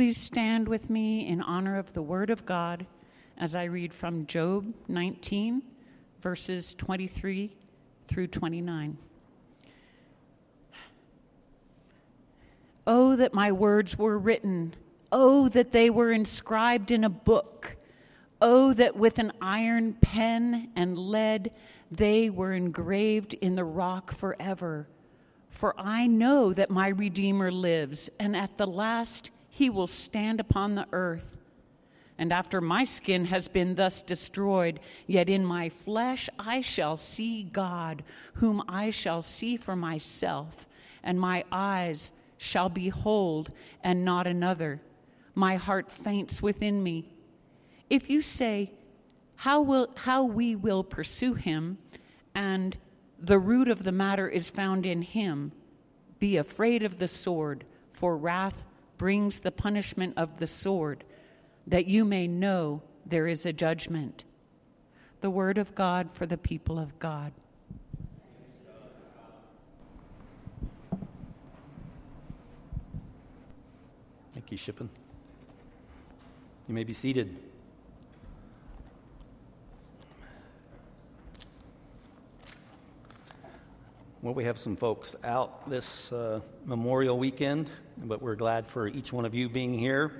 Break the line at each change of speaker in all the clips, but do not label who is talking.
please stand with me in honor of the Word of God as I read from Job 19, verses 23 through 29. Oh, that my words were written. Oh, that they were inscribed in a book. Oh, that with an iron pen and lead they were engraved in the rock forever. For I know that my Redeemer lives, and at the last he will stand upon the earth. And after my skin has been thus destroyed, yet in my flesh I shall see God, whom I shall see for myself, and my eyes shall behold, and not another. My heart faints within me. If you say, how, will, how we will pursue him, and the root of the matter is found in him, be afraid of the sword, for wrath brings the punishment of the sword, that you may know there is a judgment. The word of God for the people of God.
Thank you, Shippen. You may be seated. Well, we have some folks out this uh, Memorial weekend, but we're glad for each one of you being here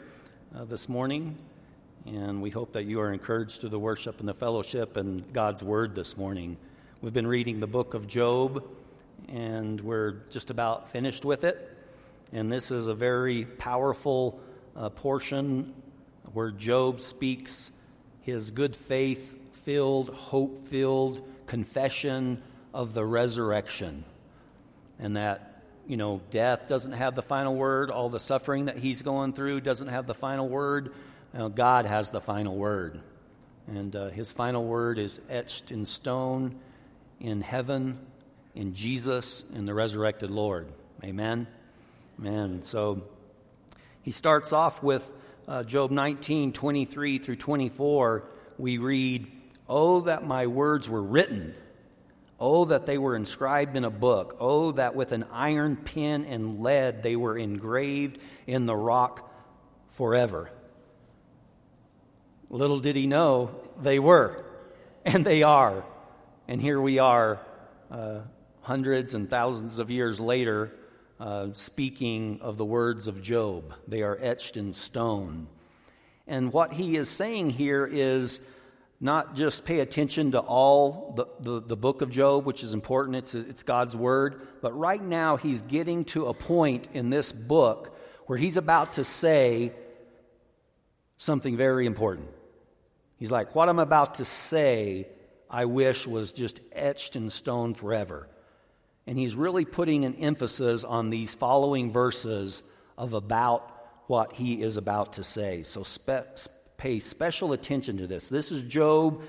uh, this morning. And we hope that you are encouraged through the worship and the fellowship and God's Word this morning. We've been reading the book of Job, and we're just about finished with it. And this is a very powerful uh, portion where Job speaks his good faith filled, hope filled confession of the resurrection. And that, you know, death doesn't have the final word. All the suffering that he's going through doesn't have the final word. You know, God has the final word. And uh, his final word is etched in stone in heaven, in Jesus, in the resurrected Lord. Amen. Amen. So he starts off with uh, Job 19, 23 through 24. We read, Oh, that my words were written Oh, that they were inscribed in a book. Oh, that with an iron pen and lead they were engraved in the rock forever. Little did he know they were, and they are. And here we are, uh, hundreds and thousands of years later, uh, speaking of the words of Job. They are etched in stone. And what he is saying here is not just pay attention to all the, the, the, book of Job, which is important, it's, it's God's word, but right now he's getting to a point in this book where he's about to say something very important. He's like, What I'm about to say, I wish was just etched in stone forever. And he's really putting an emphasis on these following verses of about what he is about to say. So, spe- pay special attention to this. This is Job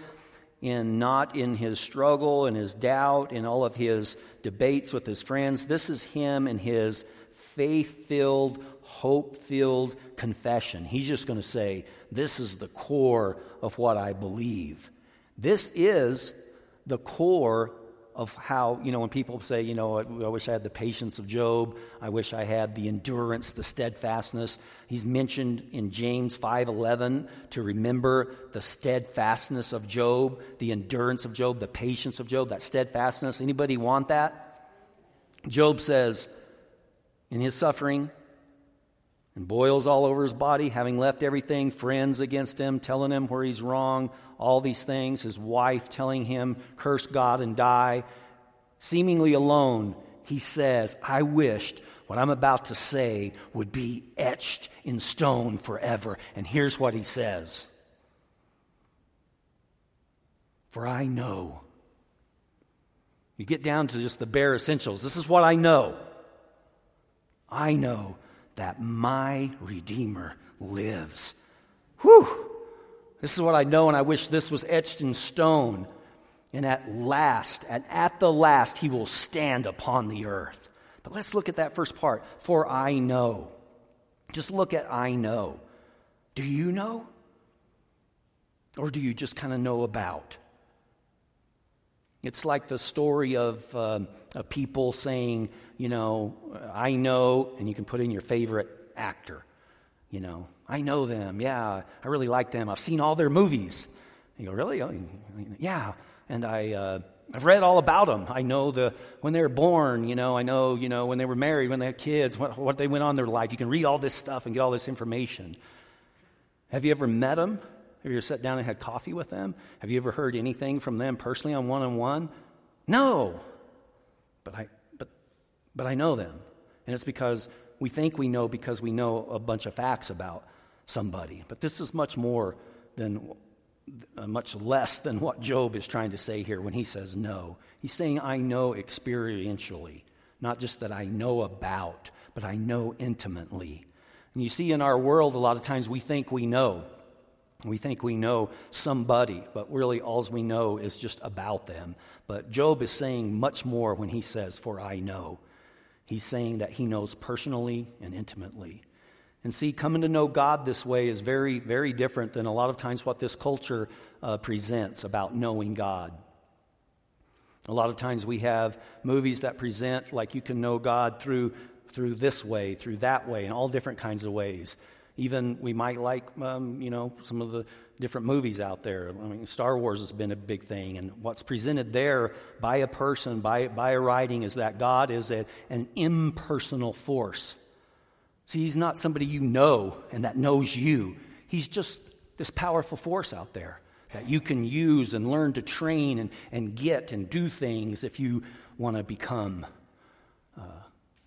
in not in his struggle and his doubt in all of his debates with his friends. This is him in his faith filled, hope filled confession. He's just going to say, This is the core of what I believe. This is the core of how, you know, when people say, you know, I wish I had the patience of Job, I wish I had the endurance, the steadfastness. He's mentioned in James 5:11 to remember the steadfastness of Job, the endurance of Job, the patience of Job, that steadfastness. Anybody want that? Job says in his suffering, and boils all over his body, having left everything, friends against him, telling him where he's wrong, all these things, his wife telling him, curse God and die. Seemingly alone, he says, I wished what I'm about to say would be etched in stone forever. And here's what he says For I know. You get down to just the bare essentials. This is what I know. I know that my Redeemer lives. Whew! This is what I know, and I wish this was etched in stone. And at last, and at the last, he will stand upon the earth. But let's look at that first part. For I know. Just look at I know. Do you know? Or do you just kind of know about? It's like the story of, um, of people saying, you know, I know, and you can put in your favorite actor. You know, I know them. Yeah, I really like them. I've seen all their movies. You go, really? Oh, yeah. And I, uh, I've read all about them. I know the when they were born. You know, I know you know when they were married, when they had kids, what, what they went on in their life. You can read all this stuff and get all this information. Have you ever met them? Have you ever sat down and had coffee with them? Have you ever heard anything from them personally on one on one? No. But I, but, but I know them. And it's because we think we know because we know a bunch of facts about somebody. But this is much more than, uh, much less than what Job is trying to say here when he says know. He's saying, I know experientially, not just that I know about, but I know intimately. And you see, in our world, a lot of times we think we know. We think we know somebody, but really all we know is just about them. But Job is saying much more when he says, For I know. He's saying that he knows personally and intimately. And see, coming to know God this way is very, very different than a lot of times what this culture uh, presents about knowing God. A lot of times we have movies that present like you can know God through, through this way, through that way, in all different kinds of ways. Even we might like, um, you know, some of the different movies out there. I mean, Star Wars has been a big thing, and what's presented there by a person, by, by a writing, is that God is a, an impersonal force. See, He's not somebody you know and that knows you. He's just this powerful force out there that you can use and learn to train and, and get and do things if you want to become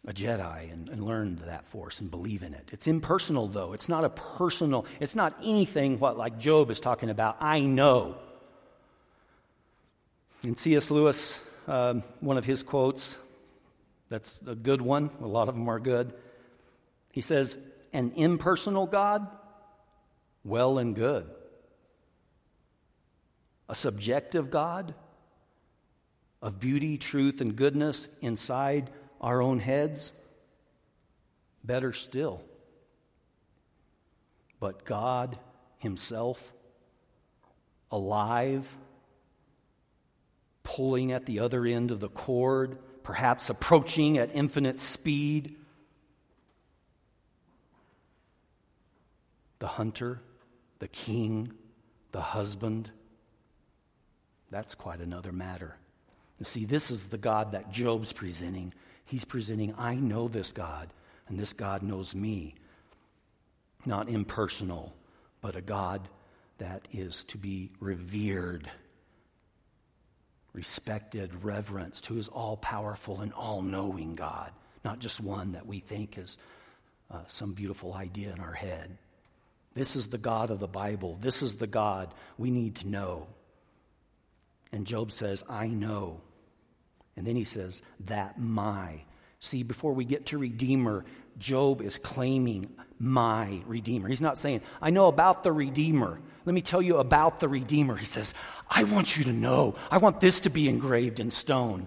a Jedi and, and learn that force and believe in it. It's impersonal, though. It's not a personal, it's not anything what like Job is talking about. I know. In C.S. Lewis, um, one of his quotes, that's a good one, a lot of them are good. He says, An impersonal God, well and good. A subjective God of beauty, truth, and goodness inside our own heads? Better still. But God Himself, alive, pulling at the other end of the cord, perhaps approaching at infinite speed. The hunter, the king, the husband. That's quite another matter. You see, this is the God that Job's presenting. He's presenting, I know this God, and this God knows me. Not impersonal, but a God that is to be revered, respected, reverenced, who is all powerful and all knowing God, not just one that we think is uh, some beautiful idea in our head. This is the God of the Bible. This is the God we need to know. And Job says, I know. And then he says, that my. See, before we get to Redeemer, Job is claiming my Redeemer. He's not saying, I know about the Redeemer. Let me tell you about the Redeemer. He says, I want you to know. I want this to be engraved in stone.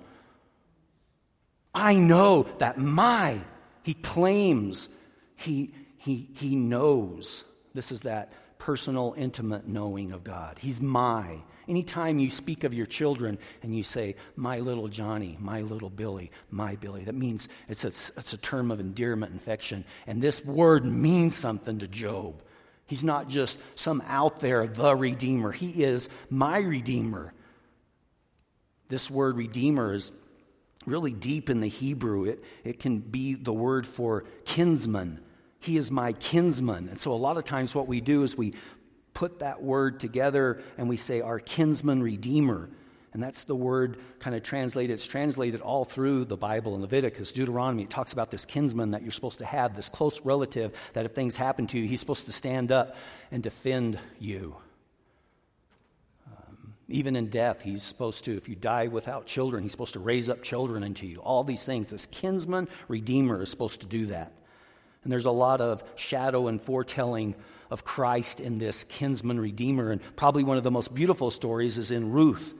I know that my, he claims, he, he, he knows. This is that personal, intimate knowing of God. He's my. Anytime you speak of your children and you say, my little Johnny, my little Billy, my Billy, that means it's a, it's a term of endearment affection. And this word means something to Job. He's not just some out there, the Redeemer. He is my Redeemer. This word Redeemer is really deep in the Hebrew. It, it can be the word for kinsman. He is my kinsman. And so, a lot of times, what we do is we put that word together and we say our kinsman redeemer. And that's the word kind of translated. It's translated all through the Bible in Leviticus, Deuteronomy. It talks about this kinsman that you're supposed to have, this close relative that if things happen to you, he's supposed to stand up and defend you. Um, even in death, he's supposed to, if you die without children, he's supposed to raise up children into you. All these things. This kinsman redeemer is supposed to do that. And there's a lot of shadow and foretelling of Christ in this kinsman redeemer. And probably one of the most beautiful stories is in Ruth.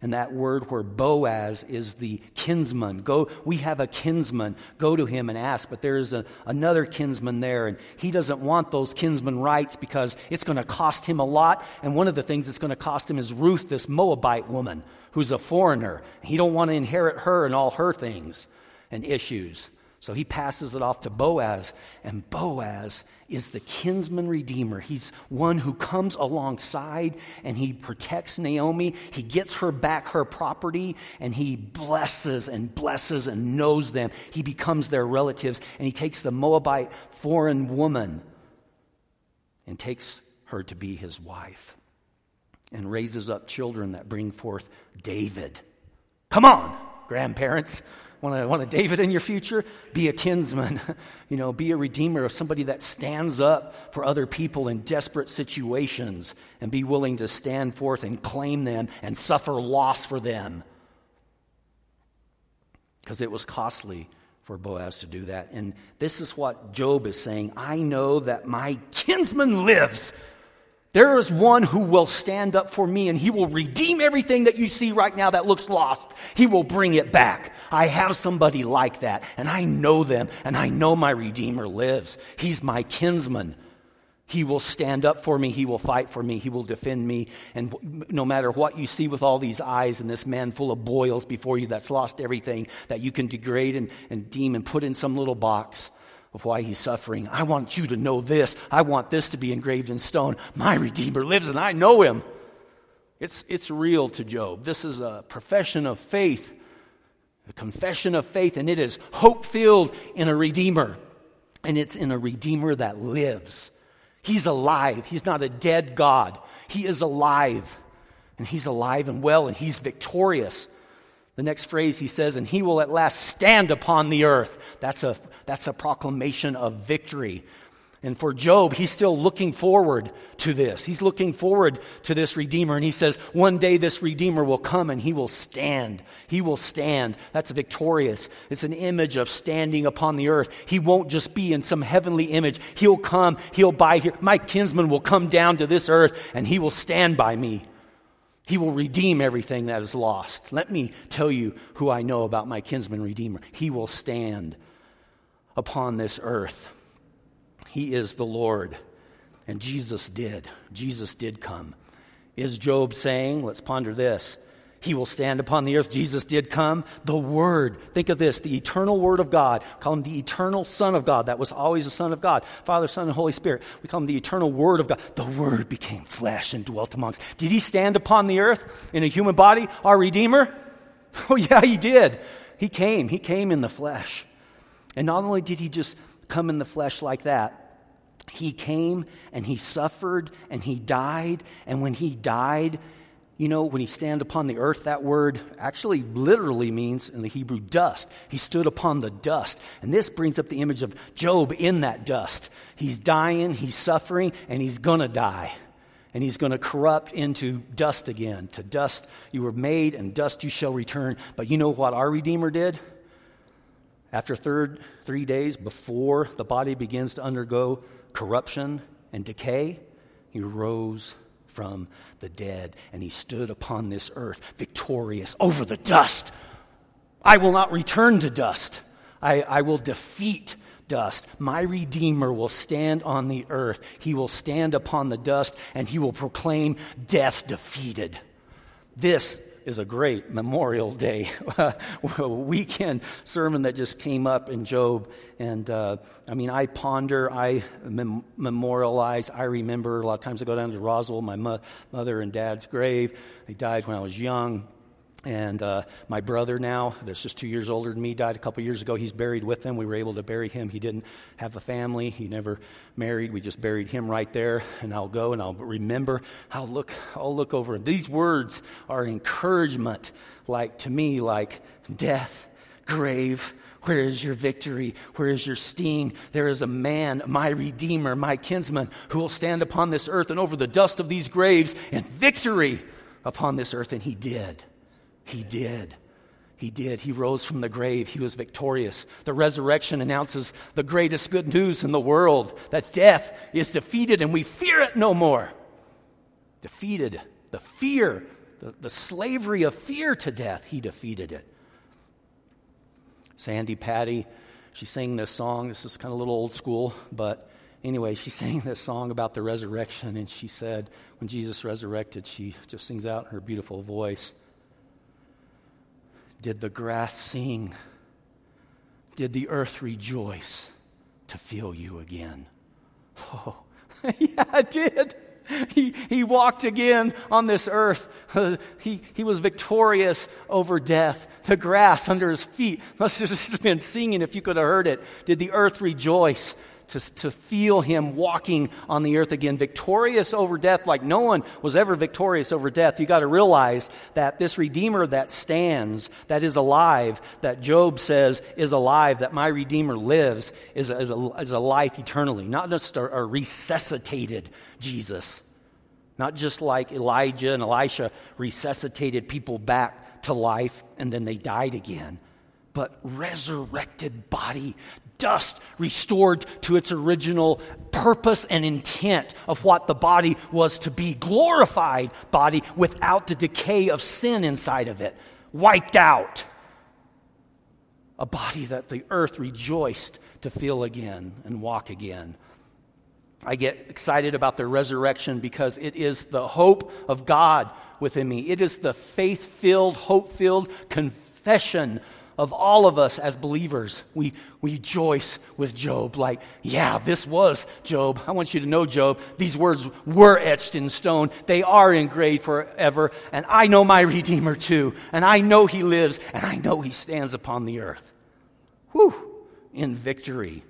And that word where Boaz is the kinsman. Go, we have a kinsman. Go to him and ask. But there is a, another kinsman there, and he doesn't want those kinsman rights because it's going to cost him a lot. And one of the things it's going to cost him is Ruth, this Moabite woman who's a foreigner. He don't want to inherit her and all her things and issues. So he passes it off to Boaz, and Boaz is the kinsman redeemer. He's one who comes alongside and he protects Naomi. He gets her back her property and he blesses and blesses and knows them. He becomes their relatives and he takes the Moabite foreign woman and takes her to be his wife and raises up children that bring forth David. Come on, grandparents. Want to want a David in your future? Be a kinsman. you know, be a redeemer of somebody that stands up for other people in desperate situations and be willing to stand forth and claim them and suffer loss for them. Because it was costly for Boaz to do that. And this is what Job is saying I know that my kinsman lives. There is one who will stand up for me and he will redeem everything that you see right now that looks lost. He will bring it back. I have somebody like that and I know them and I know my Redeemer lives. He's my kinsman. He will stand up for me. He will fight for me. He will defend me. And no matter what you see with all these eyes and this man full of boils before you that's lost everything that you can degrade and, and deem and put in some little box, of why he's suffering. I want you to know this. I want this to be engraved in stone. My Redeemer lives and I know him. It's, it's real to Job. This is a profession of faith, a confession of faith, and it is hope filled in a Redeemer. And it's in a Redeemer that lives. He's alive. He's not a dead God. He is alive. And he's alive and well, and he's victorious. The next phrase he says, and he will at last stand upon the earth. That's a that's a proclamation of victory. And for Job, he's still looking forward to this. He's looking forward to this Redeemer. And he says, one day this Redeemer will come and he will stand. He will stand. That's victorious. It's an image of standing upon the earth. He won't just be in some heavenly image. He'll come, he'll buy here. My kinsman will come down to this earth and he will stand by me. He will redeem everything that is lost. Let me tell you who I know about my kinsman Redeemer. He will stand upon this earth. He is the Lord. And Jesus did. Jesus did come. Is Job saying, let's ponder this, he will stand upon the earth. Jesus did come. The Word, think of this, the eternal Word of God. Call him the eternal Son of God. That was always the Son of God. Father, Son, and Holy Spirit. We call him the eternal Word of God. The Word became flesh and dwelt amongst. Did he stand upon the earth in a human body, our Redeemer? Oh, yeah, he did. He came. He came in the flesh. And not only did he just come in the flesh like that, he came and he suffered and he died. And when he died, you know, when he stand upon the earth, that word actually literally means in the Hebrew dust. He stood upon the dust. And this brings up the image of Job in that dust. He's dying, he's suffering, and he's going to die. And he's going to corrupt into dust again. To dust you were made, and dust you shall return. But you know what our Redeemer did? After third, three days before the body begins to undergo corruption and decay, he rose from the dead and he stood upon this earth victorious over the dust. I will not return to dust. I, I will defeat dust. My Redeemer will stand on the earth. He will stand upon the dust and he will proclaim death defeated. This is a great Memorial Day weekend sermon that just came up in Job. And uh, I mean, I ponder, I mem- memorialize, I remember. A lot of times I go down to Roswell, my mo- mother and dad's grave. They died when I was young. And uh, my brother now, that's just two years older than me, died a couple years ago. He's buried with them. We were able to bury him. He didn't have a family. He never married. We just buried him right there. And I'll go and I'll remember. I'll look. I'll look over. These words are encouragement, like to me, like death, grave. Where is your victory? Where is your sting? There is a man, my redeemer, my kinsman, who will stand upon this earth and over the dust of these graves and victory upon this earth. And he did. He did. He did. He rose from the grave. He was victorious. The resurrection announces the greatest good news in the world that death is defeated and we fear it no more. Defeated. The fear, the, the slavery of fear to death, he defeated it. Sandi Patty, she sang this song. This is kind of a little old school, but anyway, she sang this song about the resurrection, and she said, when Jesus resurrected, she just sings out in her beautiful voice. Did the grass sing? Did the earth rejoice to feel you again? Oh, yeah, I did. He, he walked again on this earth. He, he was victorious over death. The grass under his feet must have just been singing if you could have heard it. Did the earth rejoice? To, to feel him walking on the earth again, victorious over death like no one was ever victorious over death. You got to realize that this Redeemer that stands, that is alive, that Job says is alive, that my Redeemer lives, is a, is a, life eternally, not just a, a resuscitated Jesus. Not just like Elijah and Elisha resuscitated people back to life and then they died again but resurrected body, dust restored to its original purpose and intent of what the body was to be. Glorified body without the decay of sin inside of it, wiped out. A body that the earth rejoiced to feel again and walk again. I get excited about the resurrection because it is the hope of God within me. It is the faith filled, hope filled confession of all of us as believers, we, we rejoice with Job. Like, yeah, this was Job. I want you to know, Job, these words were etched in stone. They are engraved forever. And I know my Redeemer too. And I know he lives. And I know he stands upon the earth. Whew, in victory.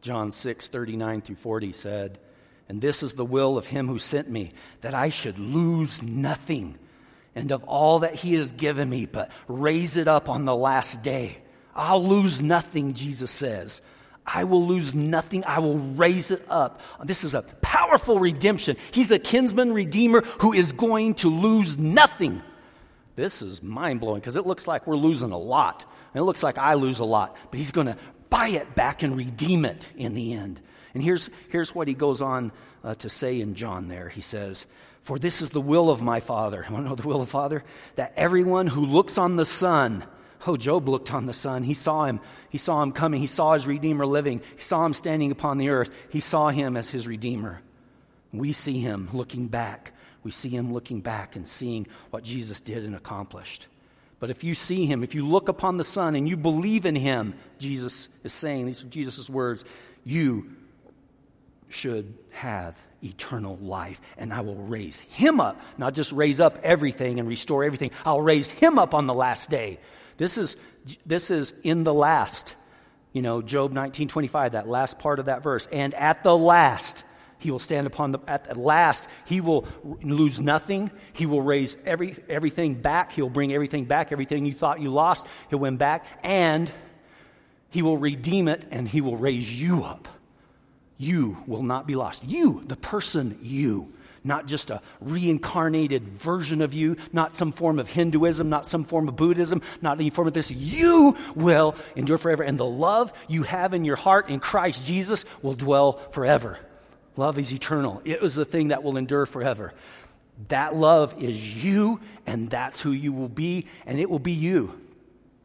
John 6, 39 through 40 said, And this is the will of him who sent me, that I should lose nothing and of all that he has given me, but raise it up on the last day. I'll lose nothing, Jesus says. I will lose nothing. I will raise it up. This is a powerful redemption. He's a kinsman redeemer who is going to lose nothing. This is mind blowing because it looks like we're losing a lot. And it looks like I lose a lot. But he's going to buy it back and redeem it in the end. And here's, here's what he goes on uh, to say in John there. He says, for this is the will of my Father. You want to know the will of the Father? That everyone who looks on the Son, oh, Job looked on the Son. He saw him. He saw him coming. He saw his Redeemer living. He saw him standing upon the earth. He saw him as his Redeemer. We see him looking back. We see him looking back and seeing what Jesus did and accomplished. But if you see him, if you look upon the Son and you believe in him, Jesus is saying, these are Jesus' words, you should have eternal life, and I will raise him up. Not just raise up everything and restore everything, I'll raise him up on the last day. This is, this is in the last. You know, Job 19:25, that last part of that verse. And at the last, he will stand upon the at the last, he will lose nothing. He will raise every everything back. He'll bring everything back, everything you thought you lost, he'll win back, and he will redeem it and he will raise you up you will not be lost. You, the person you, not just a reincarnated version of you, not some form of Hinduism, not some form of Buddhism, not any form of this. You will endure forever. And the love you have in your heart in Christ Jesus will dwell forever. Love is eternal, it is the thing that will endure forever. That love is you, and that's who you will be, and it will be you,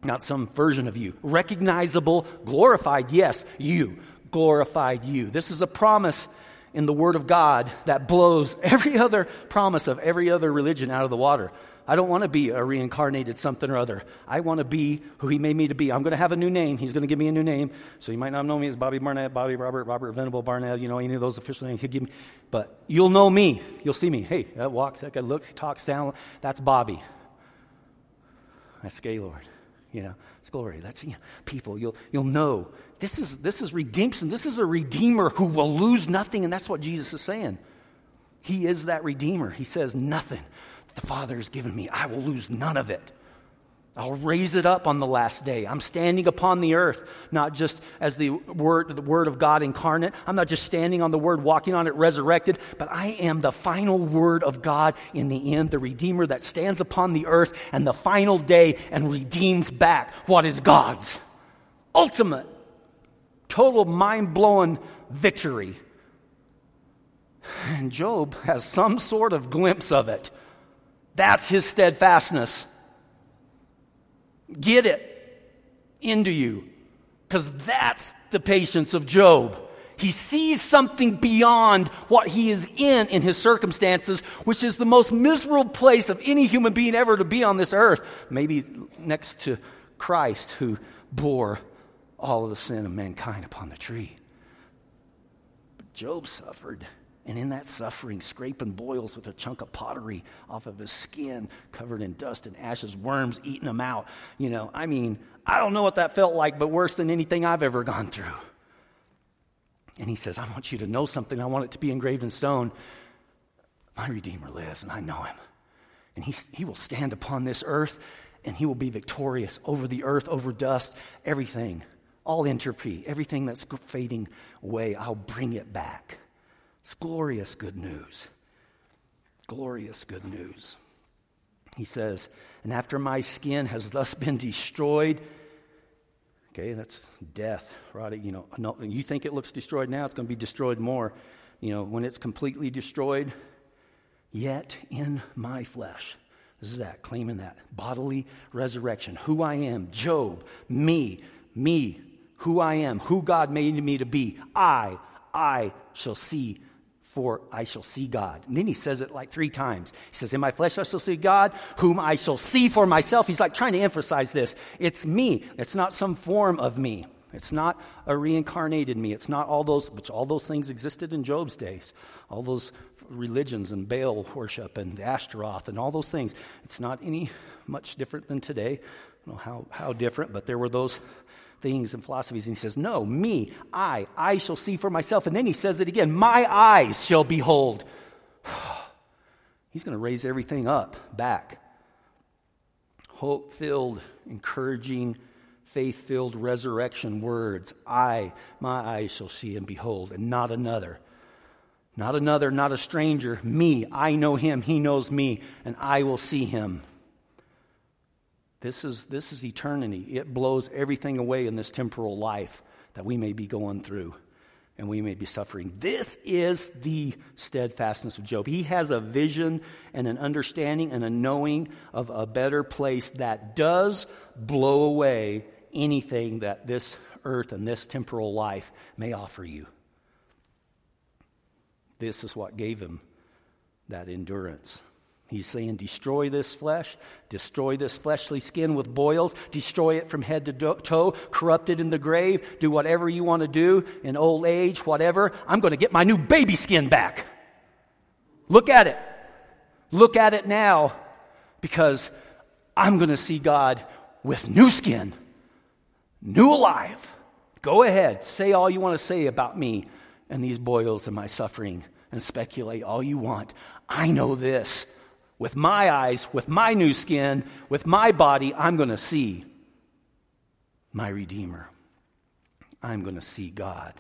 not some version of you. Recognizable, glorified, yes, you glorified you. This is a promise in the Word of God that blows every other promise of every other religion out of the water. I don't want to be a reincarnated something or other. I want to be who He made me to be. I'm going to have a new name. He's going to give me a new name. So you might not know me as Bobby Barnett, Bobby Robert, Robert Venable Barnett, you know, any of those official names He'll give me. But you'll know me. You'll see me. Hey, that walks, that guy looks, talks, sound. That's Bobby. That's Gaylord. You know, it's glory. That's you know, people. You'll, you'll know this is, this is redemption. This is a redeemer who will lose nothing. And that's what Jesus is saying. He is that redeemer. He says, Nothing the Father has given me, I will lose none of it. I'll raise it up on the last day. I'm standing upon the earth, not just as the word, the word of God incarnate. I'm not just standing on the word, walking on it, resurrected, but I am the final word of God in the end, the Redeemer that stands upon the earth and the final day and redeems back what is God's. Ultimate, total mind blowing victory. And Job has some sort of glimpse of it. That's his steadfastness. Get it into you because that's the patience of Job. He sees something beyond what he is in in his circumstances, which is the most miserable place of any human being ever to be on this earth. Maybe next to Christ, who bore all of the sin of mankind upon the tree. But Job suffered. And in that suffering, scraping boils with a chunk of pottery off of his skin, covered in dust and ashes, worms eating him out. You know, I mean, I don't know what that felt like, but worse than anything I've ever gone through. And he says, I want you to know something. I want it to be engraved in stone. My Redeemer lives, and I know him. And he, he will stand upon this earth, and he will be victorious over the earth, over dust, everything, all entropy, everything that's fading away. I'll bring it back. It's glorious good news. Glorious good news. He says, And after my skin has thus been destroyed, okay, that's death, right? You know, no, you think it looks destroyed now, it's going to be destroyed more. You know, when it's completely destroyed, yet in my flesh. This is that, claiming that bodily resurrection. Who I am, Job, me, me, who I am, who God made me to be. I, I shall see for I shall see God. And then he says it like three times. He says, In my flesh I shall see God, whom I shall see for myself. He's like trying to emphasize this. It's me. It's not some form of me. It's not a reincarnated me. It's not all those, which all those things existed in Job's days. All those religions and Baal worship and Ashtaroth and all those things. It's not any much different than today. I don't know how, how different, but there were those things and philosophies. And he says, No, me, I, I shall see for myself. And then he says it again, My eyes shall behold. He's going to raise everything up back. Hope filled, encouraging, faith filled resurrection words. I, my eyes shall see and behold, and not another. Not another, not a stranger. Me, I know him, he knows me, and I will see him. This is, this is eternity. It blows everything away in this temporal life that we may be going through and we may be suffering. This is the steadfastness of Job. He has a vision and an understanding and a knowing of a better place that does blow away anything that this earth and this temporal life may offer you. This is what gave him that endurance. He's saying, destroy this flesh, destroy this fleshly skin with boils, destroy it from head to toe, corrupt it in the grave, do whatever you want to do in old age, whatever. I'm going to get my new baby skin back. Look at it. Look at it now because I'm going to see God with new skin, new alive. Go ahead, say all you want to say about me and these boils and my suffering and speculate all you want. I know this with my eyes, with my new skin, with my body, I'm going to see my Redeemer. I'm going to see God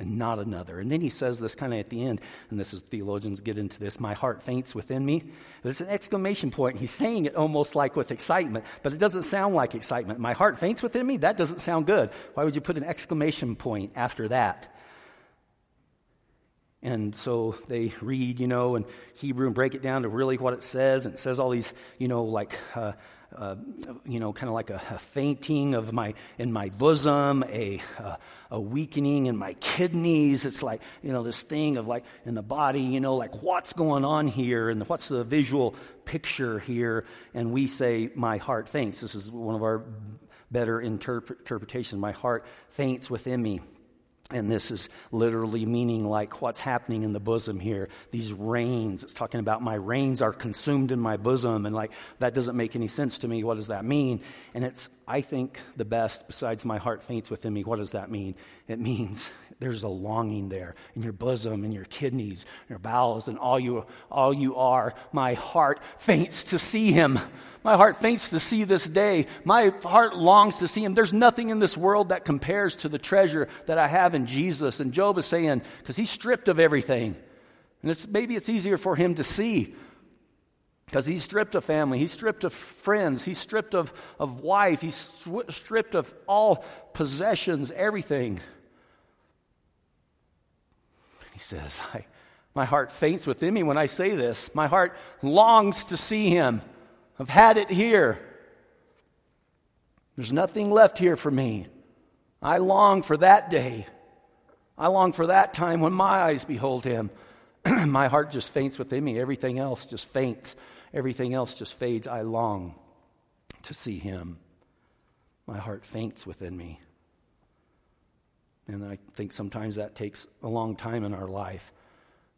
and not another. And then he says this kind of at the end, and this is theologians get into this my heart faints within me. But it's an exclamation point. He's saying it almost like with excitement, but it doesn't sound like excitement. My heart faints within me? That doesn't sound good. Why would you put an exclamation point after that? And so they read, you know, in Hebrew and break it down to really what it says. And it says all these, you know, like, uh, uh, you know, kind of like a, a, fainting of my in my bosom, a a weakening in my kidneys. It's like you know this thing of like in the body, you know, like what's going on here, and what's the visual picture here? And we say, my heart faints. This is one of our better interpre- interpretations. My heart faints within me. And this is literally meaning like what's happening in the bosom here. These reins, it's talking about my reins are consumed in my bosom. And like, that doesn't make any sense to me. What does that mean? And it's, I think, the best, besides my heart faints within me. What does that mean? It means there's a longing there in your bosom, in your kidneys, in your bowels, and all you, all you are. My heart faints to see him. My heart faints to see this day. My heart longs to see him. There's nothing in this world that compares to the treasure that I have in Jesus. And Job is saying, because he's stripped of everything. And it's, maybe it's easier for him to see because he's stripped of family, he's stripped of friends, he's stripped of, of wife, he's stripped of all possessions, everything. He says, I, My heart faints within me when I say this. My heart longs to see him. I've had it here. There's nothing left here for me. I long for that day. I long for that time when my eyes behold him. my heart just faints within me. Everything else just faints. Everything else just fades. I long to see him. My heart faints within me. And I think sometimes that takes a long time in our life.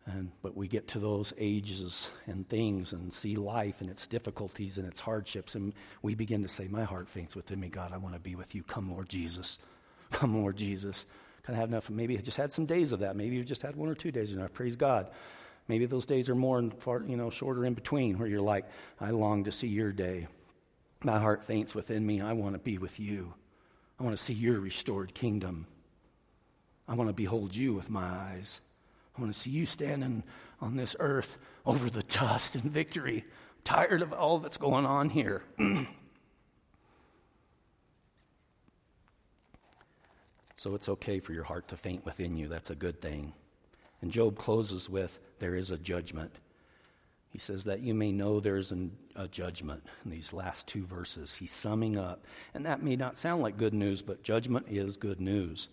And, but we get to those ages and things and see life and its difficulties and its hardships, and we begin to say, My heart faints within me, God, I want to be with you. Come, Lord Jesus. Come, Lord Jesus. Kind of have enough. Maybe I just had some days of that. Maybe you've just had one or two days enough. Praise God. Maybe those days are more and far, you know, shorter in between where you're like, I long to see your day. My heart faints within me. I want to be with you. I want to see your restored kingdom. I want to behold you with my eyes. I want to see you standing on this earth over the dust in victory. Tired of all that's going on here. so it's okay for your heart to faint within you. That's a good thing. And Job closes with, There is a judgment. He says that you may know there is an, a judgment in these last two verses. He's summing up. And that may not sound like good news, but judgment is good news.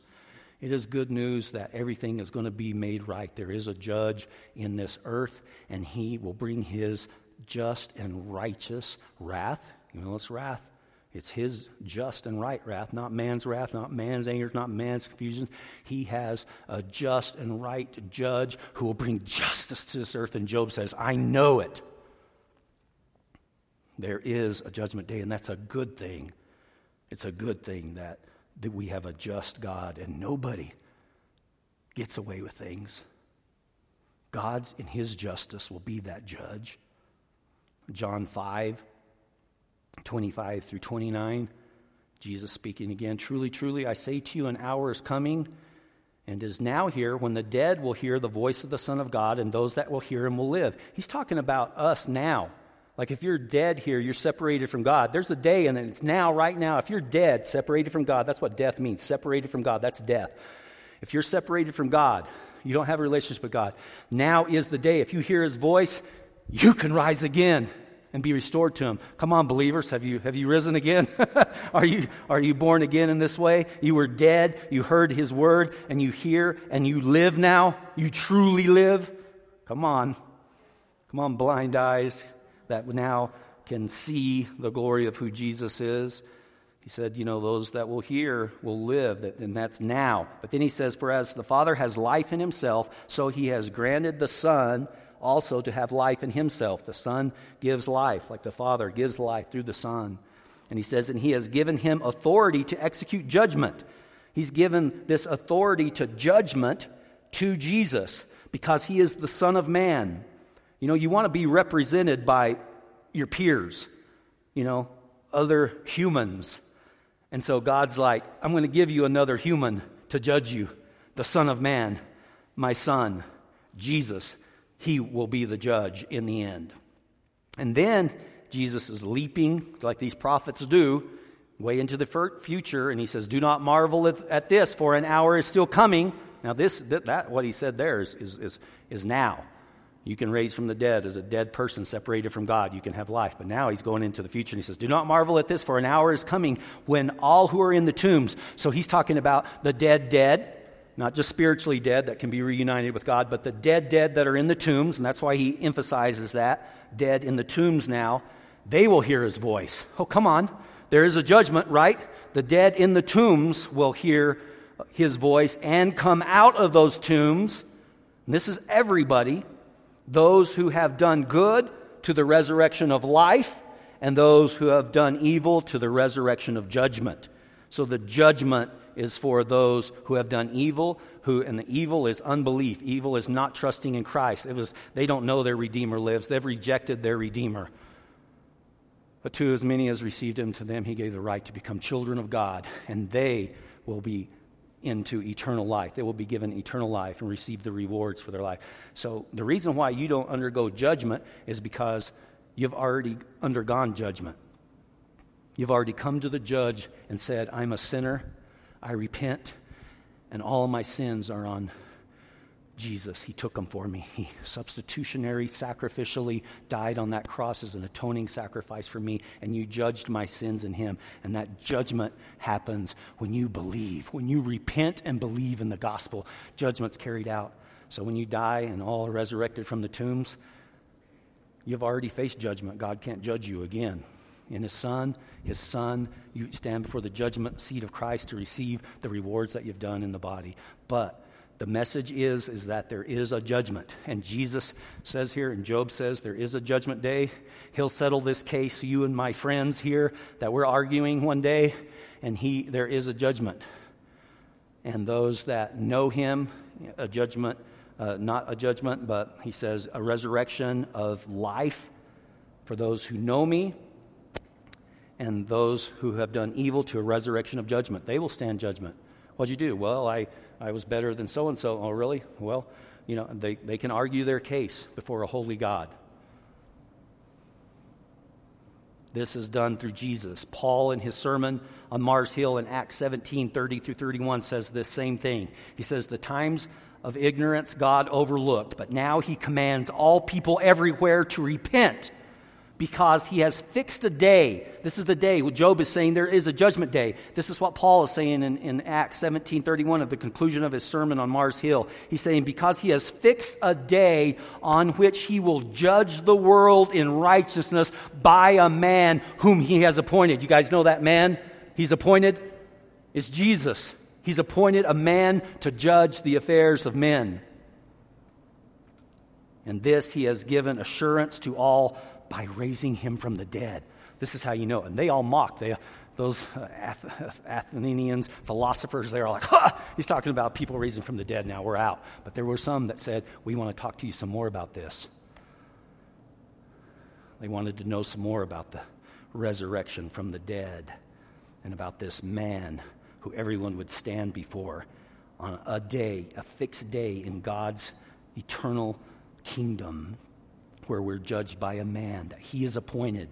It is good news that everything is going to be made right. There is a judge in this earth, and he will bring his just and righteous wrath. You know, it's wrath. It's his just and right wrath, not man's wrath, not man's anger, not man's confusion. He has a just and right judge who will bring justice to this earth. And Job says, I know it. There is a judgment day, and that's a good thing. It's a good thing that that we have a just God and nobody gets away with things. God's in his justice will be that judge. John 5, 25 through 29, Jesus speaking again Truly, truly, I say to you, an hour is coming and is now here when the dead will hear the voice of the Son of God, and those that will hear him will live. He's talking about us now. Like if you're dead here, you're separated from God. There's a day, and it's now, right now. If you're dead, separated from God, that's what death means. Separated from God, that's death. If you're separated from God, you don't have a relationship with God. Now is the day. If you hear his voice, you can rise again and be restored to him. Come on, believers, have you, have you risen again? are, you, are you born again in this way? You were dead, you heard his word, and you hear, and you live now. You truly live. Come on. Come on, blind eyes that now can see the glory of who Jesus is. He said, You know, those that will hear will live, and that's now. But then he says, For as the Father has life in himself, so he has granted the Son also to have life in himself. The Son gives life, like the Father gives life through the Son. And he says, And he has given him authority to execute judgment. He's given this authority to judgment to Jesus because he is the Son of Man. You know, you want to be represented by your peers, you know, other humans. And so God's like, I'm going to give you another human to judge you, the Son of Man, my Son, Jesus. He will be the judge in the end. And then Jesus is leaping, like these prophets do, way into the future, and he says, Do not marvel at this, for an hour is still coming. Now, this, that, that what he said there is, is, is, is now. You can raise from the dead as a dead person separated from God. You can have life. But now he's going into the future and he says, Do not marvel at this, for an hour is coming when all who are in the tombs. So he's talking about the dead, dead, not just spiritually dead that can be reunited with God, but the dead, dead that are in the tombs. And that's why he emphasizes that dead in the tombs now. They will hear his voice. Oh, come on. There is a judgment, right? The dead in the tombs will hear his voice and come out of those tombs. And this is everybody those who have done good to the resurrection of life, and those who have done evil to the resurrection of judgment. So the judgment is for those who have done evil, who and the evil is unbelief. Evil is not trusting in Christ. It was they don't know their Redeemer lives. They've rejected their Redeemer. But to as many as received him, to them he gave the right to become children of God, and they will be into eternal life. They will be given eternal life and receive the rewards for their life. So, the reason why you don't undergo judgment is because you've already undergone judgment. You've already come to the judge and said, I'm a sinner, I repent, and all my sins are on Jesus. He took them for me. He substitutionary, sacrificially died on that cross as an atoning sacrifice for me, and you judged my sins in Him. And that judgment happens when you believe. When you repent and believe in the gospel, judgment's carried out. So when you die and all are resurrected from the tombs, you've already faced judgment. God can't judge you again. in his Son. His Son, you stand before the judgment seat of Christ to receive the rewards that you've done in the body. But the message is is that there is a judgment. And jesus says here and job says there is a judgment day. He'll settle this case you and my friends here that we're arguing one day and he there is a judgment. And those that know him a judgment uh, not a judgment but he says a resurrection of life for those who know me and those who have done evil to a resurrection of judgment. They will stand judgment. What'd you do? Well i I was better than so and so. Oh, really? Well, you know, they, they can argue their case before a holy God. This is done through Jesus. Paul, in his sermon on Mars Hill in Acts 17 30 through 31, says this same thing. He says, The times of ignorance God overlooked, but now he commands all people everywhere to repent because he has fixed a day. This is the day. Job is saying there is a judgment day. This is what Paul is saying in, in Acts 17.31 of the conclusion of his sermon on Mars Hill. He's saying because he has fixed a day on which he will judge the world in righteousness by a man whom he has appointed. You guys know that man he's appointed? Is Jesus. He's appointed a man to judge the affairs of men. And this he has given assurance to all by raising him from the dead. This is how you know. And they all mocked. They, those uh, Ath- Athenians, philosophers, they're all like, ha! He's talking about people raising from the dead. Now we're out. But there were some that said, we want to talk to you some more about this. They wanted to know some more about the resurrection from the dead and about this man who everyone would stand before on a day, a fixed day in God's eternal kingdom where we're judged by a man that he is appointed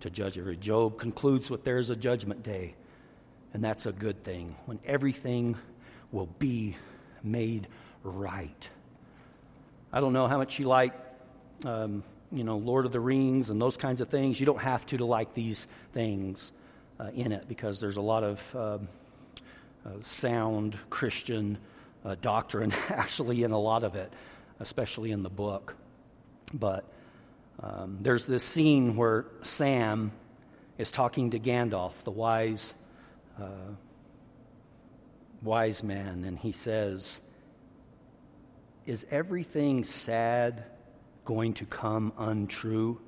to judge every. Job concludes with there is a judgment day, and that's a good thing when everything will be made right. I don't know how much you like, um, you know, Lord of the Rings and those kinds of things. You don't have to to like these things uh, in it because there's a lot of um, uh, sound Christian uh, doctrine actually in a lot of it, especially in the book. But um, there's this scene where Sam is talking to Gandalf, the wise, uh, wise man, and he says, Is everything sad going to come untrue?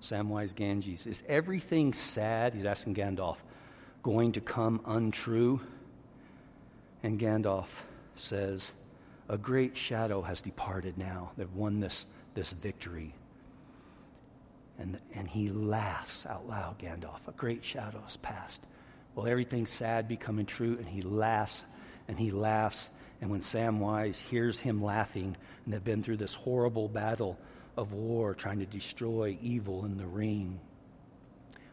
Samwise Gamgee, is everything sad, he's asking Gandalf, going to come untrue? And Gandalf says, A great shadow has departed now. They've won this this victory. And, and he laughs out loud, Gandalf. A great shadow has passed. Well, everything's sad becoming true, and he laughs and he laughs. And when Samwise hears him laughing, and they've been through this horrible battle of war trying to destroy evil in the ring,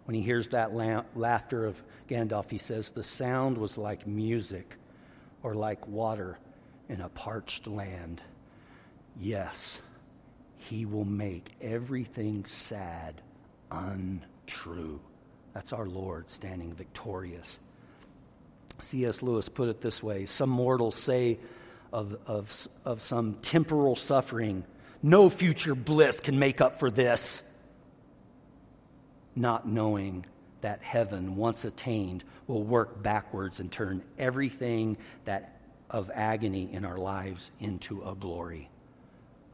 when he hears that la- laughter of Gandalf, he says, The sound was like music or like water in a parched land. Yes, he will make everything sad untrue. That's our Lord standing victorious. C.S. Lewis put it this way Some mortals say of, of, of some temporal suffering, no future bliss can make up for this, not knowing that heaven, once attained, will work backwards and turn everything that of agony in our lives into a glory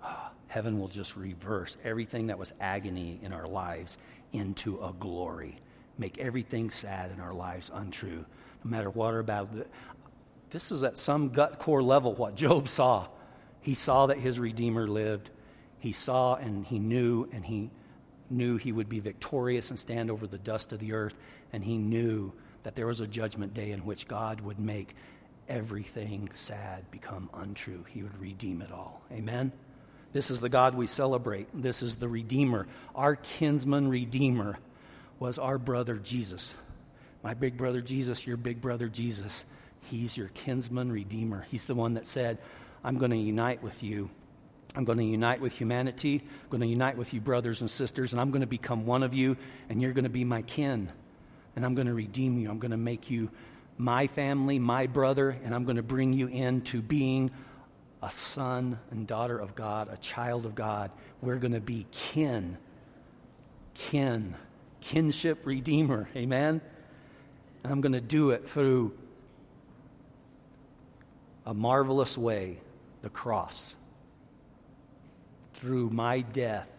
ah, heaven will just reverse everything that was agony in our lives into a glory. Make everything sad in our lives untrue, no matter what our battle. This is at some gut core level what Job saw. He saw that his Redeemer lived. He saw and he knew, and he knew he would be victorious and stand over the dust of the earth. And he knew that there was a judgment day in which God would make everything sad become untrue. He would redeem it all. Amen? This is the God we celebrate. This is the Redeemer. Our kinsman Redeemer was our brother Jesus. My big brother Jesus, your big brother Jesus. He's your kinsman Redeemer. He's the one that said, I'm going to unite with you. I'm going to unite with humanity. I'm going to unite with you, brothers and sisters, and I'm going to become one of you, and you're going to be my kin. And I'm going to redeem you. I'm going to make you my family, my brother, and I'm going to bring you into being a son and daughter of God, a child of God. We're going to be kin, kin, kinship redeemer. Amen? And I'm going to do it through a marvelous way the cross. Through my death,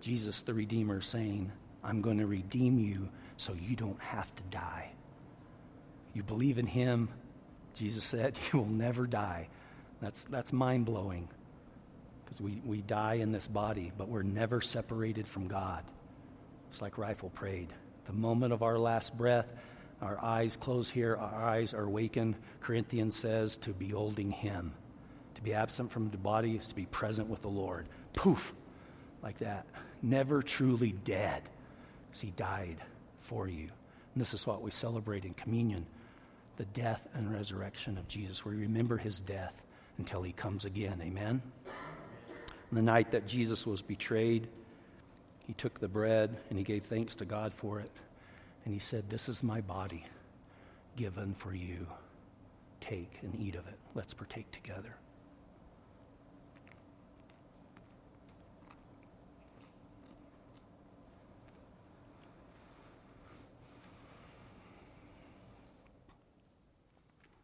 Jesus the Redeemer saying, I'm going to redeem you so you don't have to die. You believe in Him, Jesus said, you will never die. That's, that's mind blowing because we, we die in this body, but we're never separated from God. It's like Rifle prayed. The moment of our last breath, our eyes close here, our eyes are awakened. Corinthians says to beholding Him. To be absent from the body is to be present with the Lord. Poof, like that. Never truly dead because He died for you. And this is what we celebrate in communion the death and resurrection of Jesus. We remember His death until He comes again. Amen? the night that Jesus was betrayed, He took the bread and He gave thanks to God for it. And he said, This is my body given for you. Take and eat of it. Let's partake together.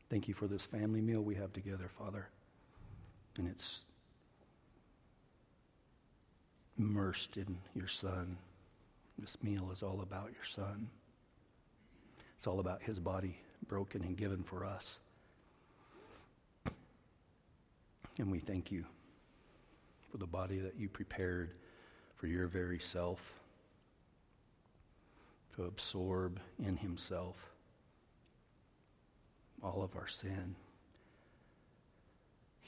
Thank you for this family meal we have together, Father. And it's immersed in your Son. This meal is all about your Son. It's all about his body broken and given for us. And we thank you for the body that you prepared for your very self to absorb in himself all of our sin.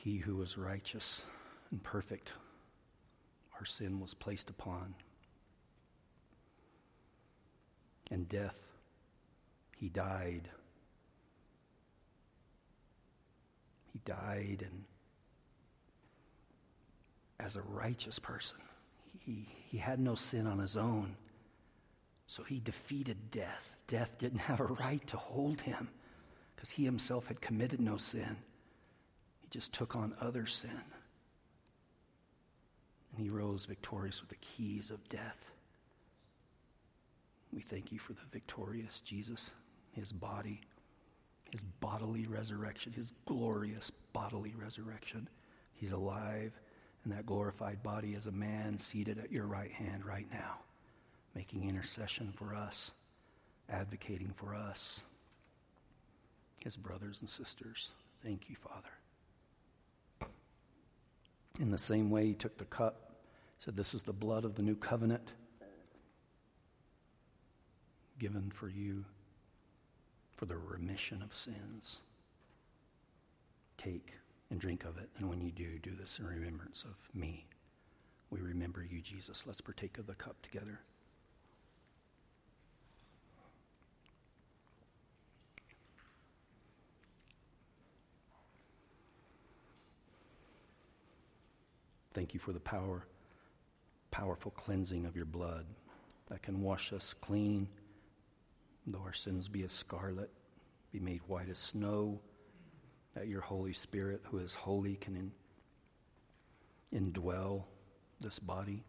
He who was righteous and perfect, our sin was placed upon. And death he died. He died and as a righteous person. He, he had no sin on his own. So he defeated death. Death didn't have a right to hold him because he himself had committed no sin. He just took on other sin. And he rose victorious with the keys of death. We thank you for the victorious Jesus his body, his bodily resurrection, his glorious bodily resurrection. He's alive, and that glorified body is a man seated at your right hand right now, making intercession for us, advocating for us, his brothers and sisters. Thank you, Father. In the same way, he took the cup, said, This is the blood of the new covenant given for you for the remission of sins. Take and drink of it, and when you do, do this in remembrance of me. We remember you, Jesus. Let's partake of the cup together. Thank you for the power, powerful cleansing of your blood that can wash us clean Though our sins be as scarlet, be made white as snow, that your Holy Spirit, who is holy, can in, indwell this body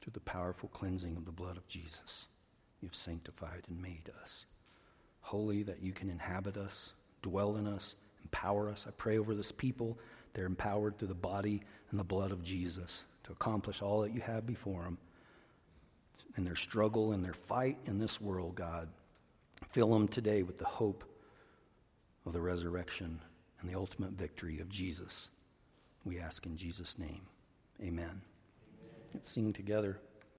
through the powerful cleansing of the blood of Jesus. You've sanctified and made us holy, that you can inhabit us, dwell in us, empower us. I pray over this people. They're empowered through the body and the blood of Jesus to accomplish all that you have before them and their struggle and their fight in this world, God. Fill them today with the hope of the resurrection and the ultimate victory of Jesus. We ask in Jesus' name. Amen. Amen. Let's sing together.